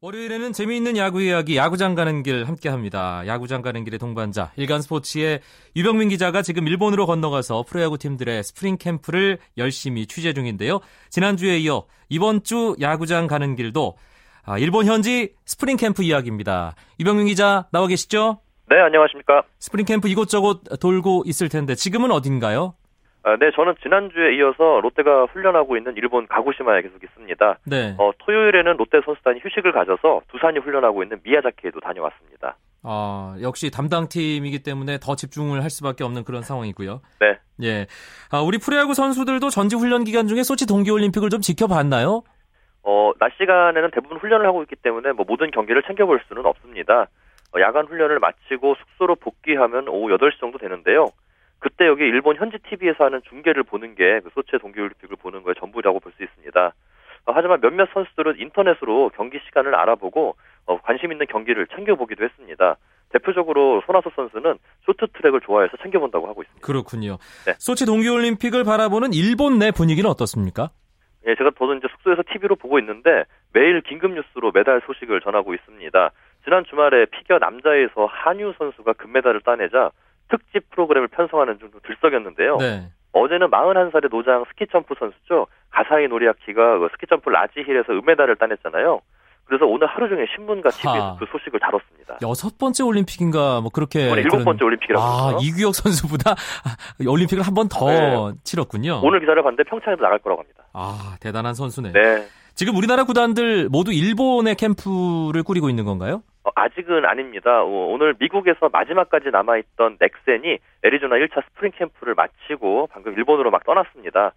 월요일에는 재미있는 야구 이야기 야구장 가는 길 함께합니다. 야구장 가는 길의 동반자 일간 스포츠의 유병민 기자가 지금 일본으로 건너가서 프로야구 팀들의 스프링 캠프를 열심히 취재 중인데요. 지난주에 이어 이번 주 야구장 가는 길도 아, 일본 현지 스프링 캠프 이야기입니다. 유병민 기자 나와 계시죠? 네, 안녕하십니까. 스프링 캠프 이곳저곳 돌고 있을 텐데 지금은 어딘가요? 아, 네, 저는 지난주에 이어서 롯데가 훈련하고 있는 일본 가고시마에 계속 있습니다. 네. 어, 토요일에는 롯데 선수단이 휴식을 가져서 두산이 훈련하고 있는 미야자키에도 다녀왔습니다. 아, 역시 담당 팀이기 때문에 더 집중을 할 수밖에 없는 그런 상황이고요. 네. 예. 아, 우리 프로야구 선수들도 전지 훈련 기간 중에 소치 동계 올림픽을 좀 지켜봤나요? 어, 낮 시간에는 대부분 훈련을 하고 있기 때문에 뭐 모든 경기를 챙겨볼 수는 없습니다. 어, 야간 훈련을 마치고 숙소로 복귀하면 오후 8시 정도 되는데요. 그때 여기 일본 현지 TV에서 하는 중계를 보는 게 그 소체 동계올림픽을 보는 거에 전부라고 볼 수 있습니다. 어, 하지만 몇몇 선수들은 인터넷으로 경기 시간을 알아보고 어, 관심 있는 경기를 챙겨보기도 했습니다. 대표적으로 손아섭 선수는 쇼트트랙을 좋아해서 챙겨본다고 하고 있습니다. 그렇군요. 네. 소치 동계올림픽을 바라보는 일본 내 분위기는 어떻습니까? 예, 제가 저도 이제 숙소에서 TV로 보고 있는데 매일 긴급 뉴스로 메달 소식을 전하고 있습니다. 지난 주말에 피겨 남자에서 하뉴 선수가 금메달을 따내자 특집 프로그램을 편성하는 등 들썩였는데요. 네. 어제는 41살의 노장 스키점프 선수죠. 가사이 노리아키가 그 스키점프 large hill에서 은메달을 따냈잖아요. 그래서 오늘 하루 종일 신문과 TV에서 하. 그 소식을 다뤘습니다. 여섯 번째 올림픽인가 뭐 그렇게 일곱 번째 올림픽이라고 아, 그러죠. 이규혁 선수보다 올림픽을 한 번더 네. 치렀군요. 오늘 기사를 봤는데 평창에도 나갈 거라고 합니다. 아, 대단한 선수네. 네. 지금 우리나라 구단들 모두 일본의 캠프를 꾸리고 있는 건가요? 어, 아직은 아닙니다. 어, 오늘 미국에서 마지막까지 남아있던 넥센이 애리조나 1차 스프링 캠프를 마치고 방금 일본으로 막 떠났습니다.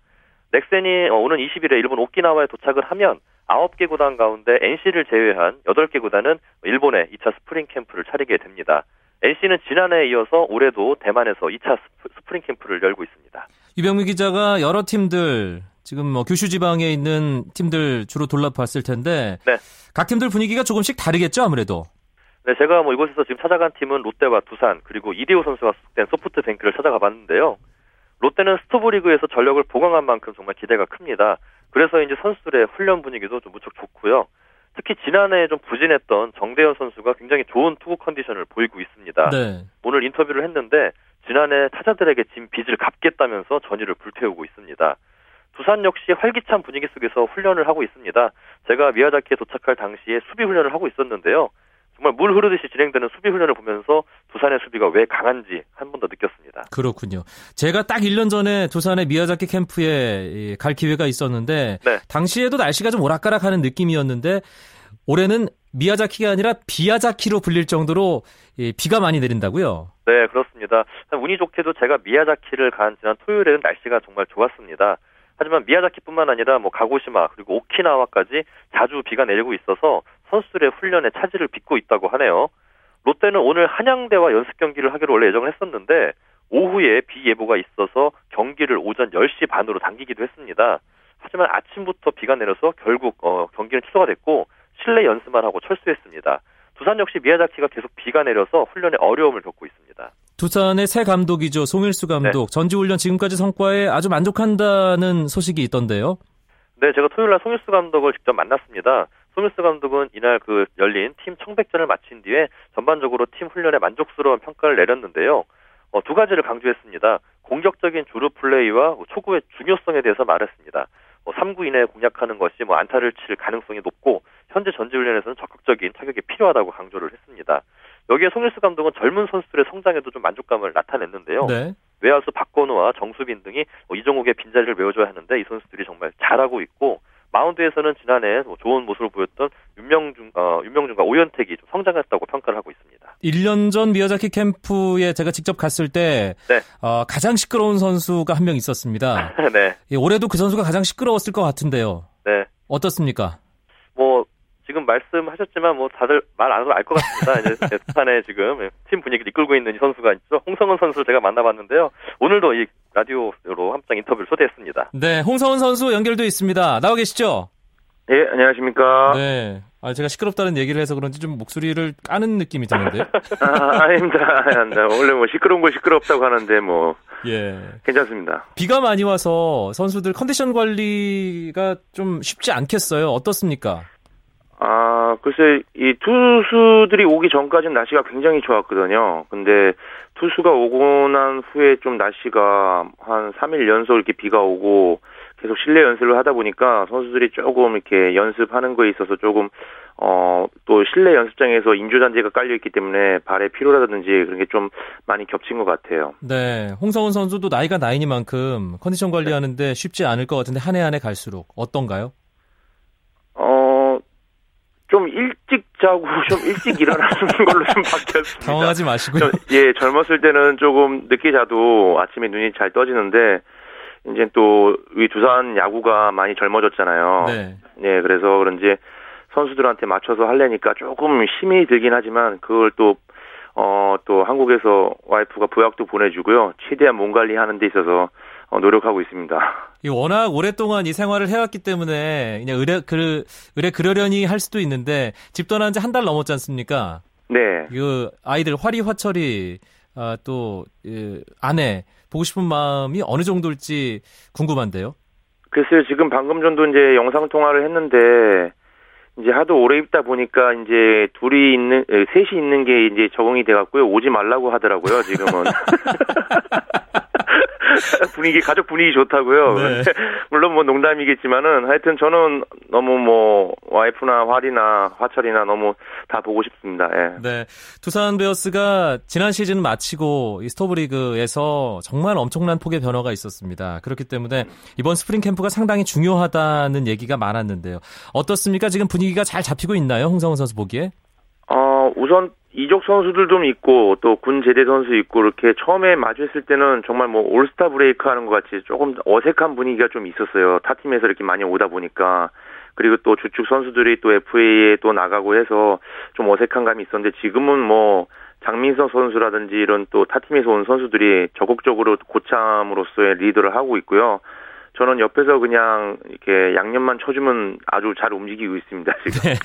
넥센이 어, 오는 20일에 일본 오키나와에 도착을 하면 9개 구단 가운데 NC를 제외한 8개 구단은 일본에 2차 스프링 캠프를 차리게 됩니다. NC는 지난해에 이어서 올해도 대만에서 2차 스프- 스프링 캠프를 열고 있습니다. 유병민 기자가 여러 팀들 지금 뭐 규슈 지방에 있는 팀들 주로 돌아봤을 텐데 네. 각 팀들 분위기가 조금씩 다르겠죠 아무래도. 네, 제가 뭐 이곳에서 지금 찾아간 팀은 롯데와 두산 그리고 이대호 선수가 소속된 소프트뱅크를 찾아가 봤는데요. 롯데는 스토브리그에서 전력을 보강한 만큼 정말 기대가 큽니다. 그래서 이제 선수들의 훈련 분위기도 좀 무척 좋고요. 특히 지난해 좀 부진했던 정대현 선수가 굉장히 좋은 투구 컨디션을 보이고 있습니다. 네. 오늘 인터뷰를 했는데 지난해 타자들에게 진 빚을 갚겠다면서 전의를 불태우고 있습니다. 두산 역시 활기찬 분위기 속에서 훈련을 하고 있습니다. 제가 미야자키에 도착할 당시에 수비 훈련을 하고 있었는데요. 정말 물 흐르듯이 진행되는 수비 훈련을 보면서 두산의 수비가 왜 강한지 한 번 더 느꼈습니다. 그렇군요. 제가 딱 1년 전에 두산의 미야자키 캠프에 이갈 기회가 있었는데 네. 당시에도 날씨가 좀 오락가락하는 느낌이었는데 올해는 미야자키가 아니라 비야자키로 불릴 정도로 이 비가 많이 내린다고요. 네, 그렇습니다. 운이 좋게도 제가 미야자키를 간 지난 토요일에는 날씨가 정말 좋았습니다. 하지만 미야자키뿐만 아니라 뭐 가고시마 그리고 오키나와까지 자주 비가 내리고 있어서 선수들의 훈련에 차질을 빚고 있다고 하네요. 롯데는 오늘 한양대와 연습 경기를 하기로 원래 예정을 했었는데 오후에 비 예보가 있어서 경기를 오전 10시 반으로 당기기도 했습니다. 하지만 아침부터 비가 내려서 결국 어, 경기는 취소가 됐고 실내 연습만 하고 철수했습니다. 두산 역시 미야자키가 계속 비가 내려서 훈련에 어려움을 겪고 있습니다. 두산의 새 감독이죠. 송일수 감독. 네. 전지훈련 지금까지 성과에 아주 만족한다는 소식이 있던데요. 네, 제가 토요일 날 송일수 감독을 직접 만났습니다. 송일수 감독은 이날 그 열린 팀 청백전을 마친 뒤에 전반적으로 팀 훈련에 만족스러운 평가를 내렸는데요. 어, 두 가지를 강조했습니다. 공격적인 주루 플레이와 초구의 중요성에 대해서 말했습니다. 뭐 3구 이내에 공략하는 것이 뭐 안타를 칠 가능성이 높고 현재 전지훈련에서는 적극적인 타격이 필요하다고 강조를 했습니다. 여기에 송일수 감독은 젊은 선수들의 성장에도 좀 만족감을 나타냈는데요. 네. 외야수 박건우와 정수빈 등이 뭐 이종욱의 빈자리를 메워줘야 하는데 이 선수들이 정말 잘하고 있고 마운드에서는 지난해 뭐 좋은 모습을 보였던 윤명중, 어, 윤명중과 오현택이 좀 성장했다고 평가를 하고 있습니다. 1년 전 미야자키 캠프에 제가 직접 갔을 때 네. 어, 가장 시끄러운 선수가 한 명 있었습니다. 네, 예, 올해도 그 선수가 가장 시끄러웠을 것 같은데요. 네. 어떻습니까? 말씀하셨지만 뭐 다들 말 안 해도 알 것 같습니다. 이제 부산에 지금 팀 분위기를 이끌고 있는 이 선수가 있죠. 홍성은 선수를 제가 만나봤는데요. 오늘도 이 라디오로 함장 인터뷰를 초대했습니다. 네, 홍서원 선수 연결돼 있습니다. 나와 계시죠? 예, 안녕하십니까. 네. 아, 제가 시끄럽다는 얘기를 해서 그런지 좀 목소리를 까는 느낌이 드는데요. 아, 아닙니다. 아닙니다. 원래 뭐 시끄러운 거 시끄럽다고 하는데 뭐 예. 괜찮습니다. 비가 많이 와서 선수들 컨디션 관리가 좀 쉽지 않겠어요. 어떻습니까? 아, 글쎄, 이 투수들이 오기 전까지는 날씨가 굉장히 좋았거든요. 근데 투수가 오고 난 후에 좀 날씨가 한 3일 연속 이렇게 비가 오고 계속 실내 연습을 하다 보니까 선수들이 조금 이렇게 연습하는 거에 있어서 조금 어, 또 실내 연습장에서 인조 잔디가 깔려 있기 때문에 발의 피로라든지 그런 게 좀 많이 겹친 것 같아요. 네. 홍성훈 선수도 나이가 나이니만큼 컨디션 관리하는데 쉽지 않을 것 같은데 한 해 한 해 갈수록 어떤가요? 어, 자고 좀 일찍 일어나는 걸로 좀 바뀌었습니다. 당황하지 마시고요. 예, 젊었을 때는 조금 늦게 자도 아침에 눈이 잘 떠지는데 이제 또 우리 두산 야구가 많이 젊어졌잖아요. 네. 예, 그래서 그런지 선수들한테 맞춰서 하려니까 조금 힘이 들긴 하지만 그걸 또 어, 또 한국에서 와이프가 부약도 보내주고요. 최대한 몸 관리하는 데 있어서 어, 노력하고 있습니다. 이 워낙 오랫동안 이 생활을 해왔기 때문에 그냥 의뢰 그 의뢰 그러려니 할 수도 있는데 집 떠난 지 한 달 넘었지 않습니까? 네. 그 아이들 화리 화철이 아, 또 예, 아내 보고 싶은 마음이 어느 정도일지 궁금한데요. 글쎄요, 지금 방금 전도 이제 영상 통화를 했는데 이제 하도 오래 입다 보니까 이제 둘이 있는 셋이 있는 게 이제 적응이 돼 갖고요. 오지 말라고 하더라고요, 지금은. 분위기 가족 분위기 좋다고요. 네. 물론 뭐 농담이겠지만은 하여튼 저는 너무 뭐 와이프나 화리나 화철이나 너무 다 보고 싶습니다. 예. 네. 두산 베어스가 지난 시즌 마치고 이 스토브리그에서 정말 엄청난 폭의 변화가 있었습니다. 그렇기 때문에 이번 스프링 캠프가 상당히 중요하다는 얘기가 많았는데요. 어떻습니까? 지금 분위기가 잘 잡히고 있나요? 홍성흔 선수 보기에? 어, 우선 이적 선수들도 있고 또 군 제대 선수 있고 이렇게 처음에 마주했을 때는 정말 뭐 all-star break 하는 것 같이 조금 어색한 분위기가 좀 있었어요. 타 팀에서 이렇게 많이 오다 보니까 그리고 또 주축 선수들이 또 FA에 또 나가고 해서 좀 어색한 감이 있었는데 지금은 뭐 장민석 선수라든지 이런 또 타 팀에서 온 선수들이 적극적으로 고참으로서의 리더를 하고 있고요. 저는 옆에서 그냥 이렇게 양념만 쳐주면 아주 잘 움직이고 있습니다. 지금. 네.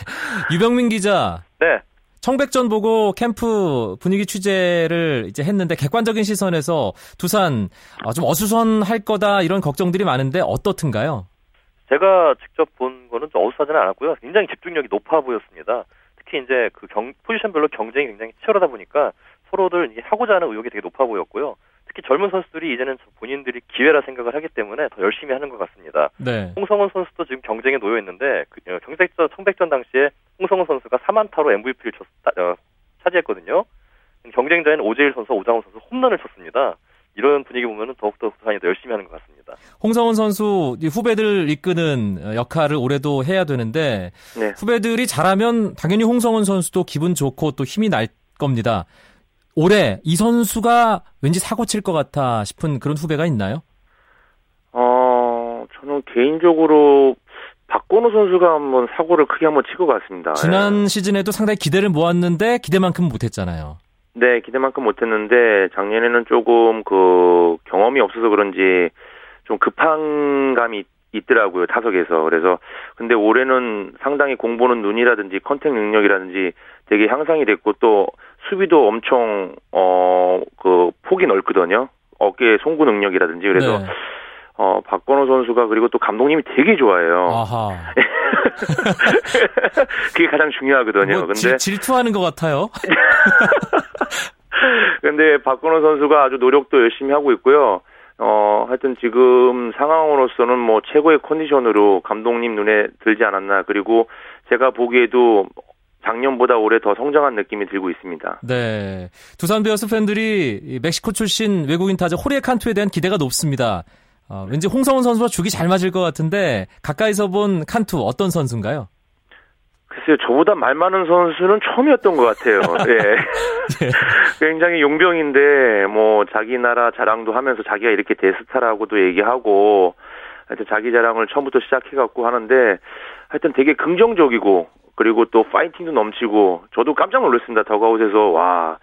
유병민 기자. 네. 청백전 보고 캠프 분위기 취재를 이제 했는데 객관적인 시선에서 두산 어, 좀 어수선할 거다 이런 걱정들이 많은데 어떻든가요? 제가 직접 본 거는 좀 어수선하지는 않았고요. 굉장히 집중력이 높아 보였습니다. 특히 이제 그 경, 포지션별로 경쟁이 굉장히 치열하다 보니까 서로들 하고자 하는 의욕이 되게 높아 보였고요. 특히 젊은 선수들이 이제는 본인들이 기회라 생각을 하기 때문에 더 열심히 하는 것 같습니다. 네. 홍성원 선수도 지금 경쟁에 놓여 있는데 그, 어, 경쟁전 청백전 당시에 홍성원 선수가 4만타로 MVP를 쳤, 어, 차지했거든요. 경쟁자인 오재일 선수, 오장훈 선수 홈런을 쳤습니다. 이런 분위기 보면은 더욱더 부산이 더 열심히 하는 것 같습니다. 홍성훈 선수 후배들 이끄는 역할을 올해도 해야 되는데 네. 후배들이 잘하면 당연히 홍성훈 선수도 기분 좋고 또 힘이 날 겁니다. 올해 이 선수가 왠지 사고 칠 것 같아 싶은 그런 후배가 있나요? 어, 저는 개인적으로 박건우 선수가 한번 사고를 크게 한번 칠 것 같습니다. 지난 예. 시즌에도 상당히 기대를 모았는데 기대만큼 못했잖아요. 네, 기대만큼 못했는데 작년에는 조금 그 경험이 없어서 그런지 좀 급한 감이 있더라고요 타석에서 그래서 근데 올해는 상당히 공보는 눈이라든지 컨택 능력이라든지 되게 향상이 됐고 또 수비도 엄청 어 그 폭이 넓거든요 어깨 송구 능력이라든지 그래서 네. 어 박건호 선수가 그리고 또 감독님이 되게 좋아해요 아하. 그게 가장 중요하거든요 뭐 근데 질, 질투하는 것 같아요. 근데 박건호 선수가 아주 노력도 열심히 하고 있고요. 어, 하여튼 지금 상황으로서는 뭐 최고의 컨디션으로 감독님 눈에 들지 않았나. 그리고 제가 보기에도 작년보다 올해 더 성장한 느낌이 들고 있습니다. 네. 두산 베어스 팬들이 이 멕시코 출신 외국인 타자 호리에 칸투에 대한 기대가 높습니다. 어, 왠지 홍성훈 선수와 죽이 잘 맞을 것 같은데 가까이서 본 칸투 어떤 선수인가요? 글쎄요, 저보다 말 많은 선수는 처음이었던 것 같아요. 예. 굉장히 용병인데, 뭐, 자기 나라 자랑도 하면서 자기가 이렇게 대스타라고도 얘기하고, 하여튼 자기 자랑을 처음부터 시작해갖고 하는데, 하여튼 되게 긍정적이고, 그리고 또 파이팅도 넘치고, 저도 깜짝 놀랐습니다. 더가웃에서, 와,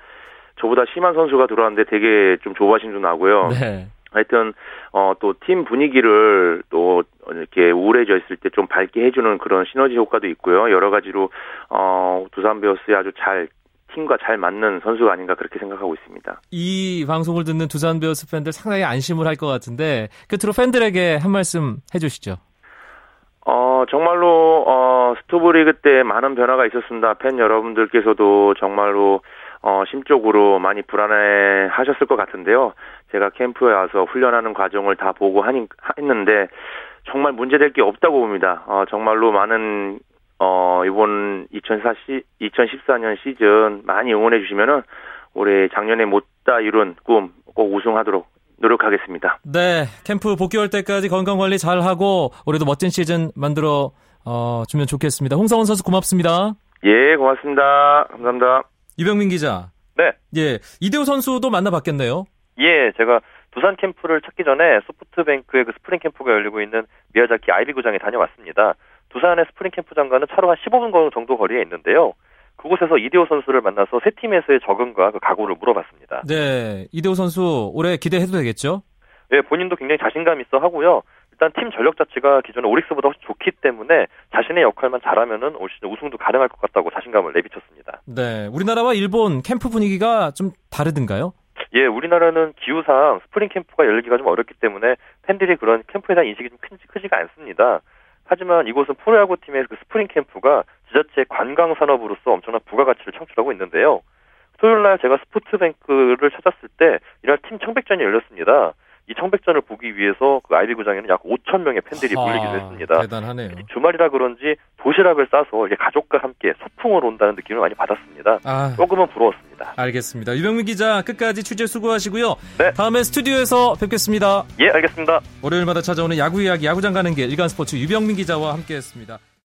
저보다 심한 선수가 들어왔는데 되게 좀 조바심도 나고요. 네. 하여튼 어 또 팀 분위기를 또 이렇게 우울해져 있을 때 좀 밝게 해주는 그런 시너지 효과도 있고요. 여러 가지로 어 두산 베어스에 아주 잘 팀과 잘 맞는 선수가 아닌가 그렇게 생각하고 있습니다. 이 방송을 듣는 두산 베어스 팬들 상당히 안심을 할 것 같은데 끝으로 팬들에게 한 말씀 해주시죠. 어, 정말로, 어, 스토브리그 때 많은 변화가 있었습니다. 팬 여러분들께서도 정말로, 어, 심적으로 많이 불안해 하셨을 것 같은데요. 제가 캠프에 와서 훈련하는 과정을 다 보고 하니, 했는데, 정말 문제될 게 없다고 봅니다. 어, 정말로 많은, 어, 이번 2014, 2014년 시즌 많이 응원해 주시면은, 올해 작년에 못다 이룬 꿈 꼭 우승하도록 노력하겠습니다. 네, 캠프 복귀할 때까지 건강 관리 잘 하고 올해도 멋진 시즌 만들어 어, 주면 좋겠습니다. 홍성원 선수 고맙습니다. 예, 고맙습니다. 감사합니다. 유병민 기자. 네. 예, 이대호 선수도 만나봤겠네요. 예, 제가 두산 캠프를 찾기 전에 소프트뱅크의 그 스프링 캠프가 열리고 있는 미야자키 아이비 구장에 다녀왔습니다. 두산의 스프링 캠프장과는 차로 한 15분 정도 거리에 있는데요. 그곳에서 이대호 선수를 만나서 새 팀에서의 적응과 그 각오를 물어봤습니다. 네, 이대호 선수 올해 기대해도 되겠죠? 네, 본인도 굉장히 자신감 있어 하고요. 일단 팀 전력 자체가 기존의 오릭스보다 훨씬 좋기 때문에 자신의 역할만 잘하면은 올 시즌 우승도 가능할 것 같다고 자신감을 내비쳤습니다. 네, 우리나라와 일본 캠프 분위기가 좀 다르든가요? 예, 우리나라는 기후상 스프링 캠프가 열리기가 좀 어렵기 때문에 팬들이 그런 캠프에 대한 인식이 좀 크지, 크지가 않습니다. 하지만 이곳은 프로야구 팀의 그 스프링 캠프가 지자체 관광 산업으로서 엄청난 부가가치를 창출하고 있는데요. 토요일 날 제가 소프트뱅크를 찾았을 때 이날 팀 청백전이 열렸습니다. 이 청백전을 보기 위해서 그 아이비 구장에는 약 5천 명의 팬들이 몰리기도 했습니다. 대단하네요. 주말이라 그런지 도시락을 싸서 이렇게 가족과 함께 소풍을 온다는 느낌을 많이 받았습니다. 아, 조금은 부러웠습니다. 알겠습니다. 유병민 기자 끝까지 취재 수고하시고요. 네. 다음에 스튜디오에서 뵙겠습니다. 예, 알겠습니다. 월요일마다 찾아오는 야구 이야기 야구장 가는 길 일간 스포츠 유병민 기자와 함께했습니다.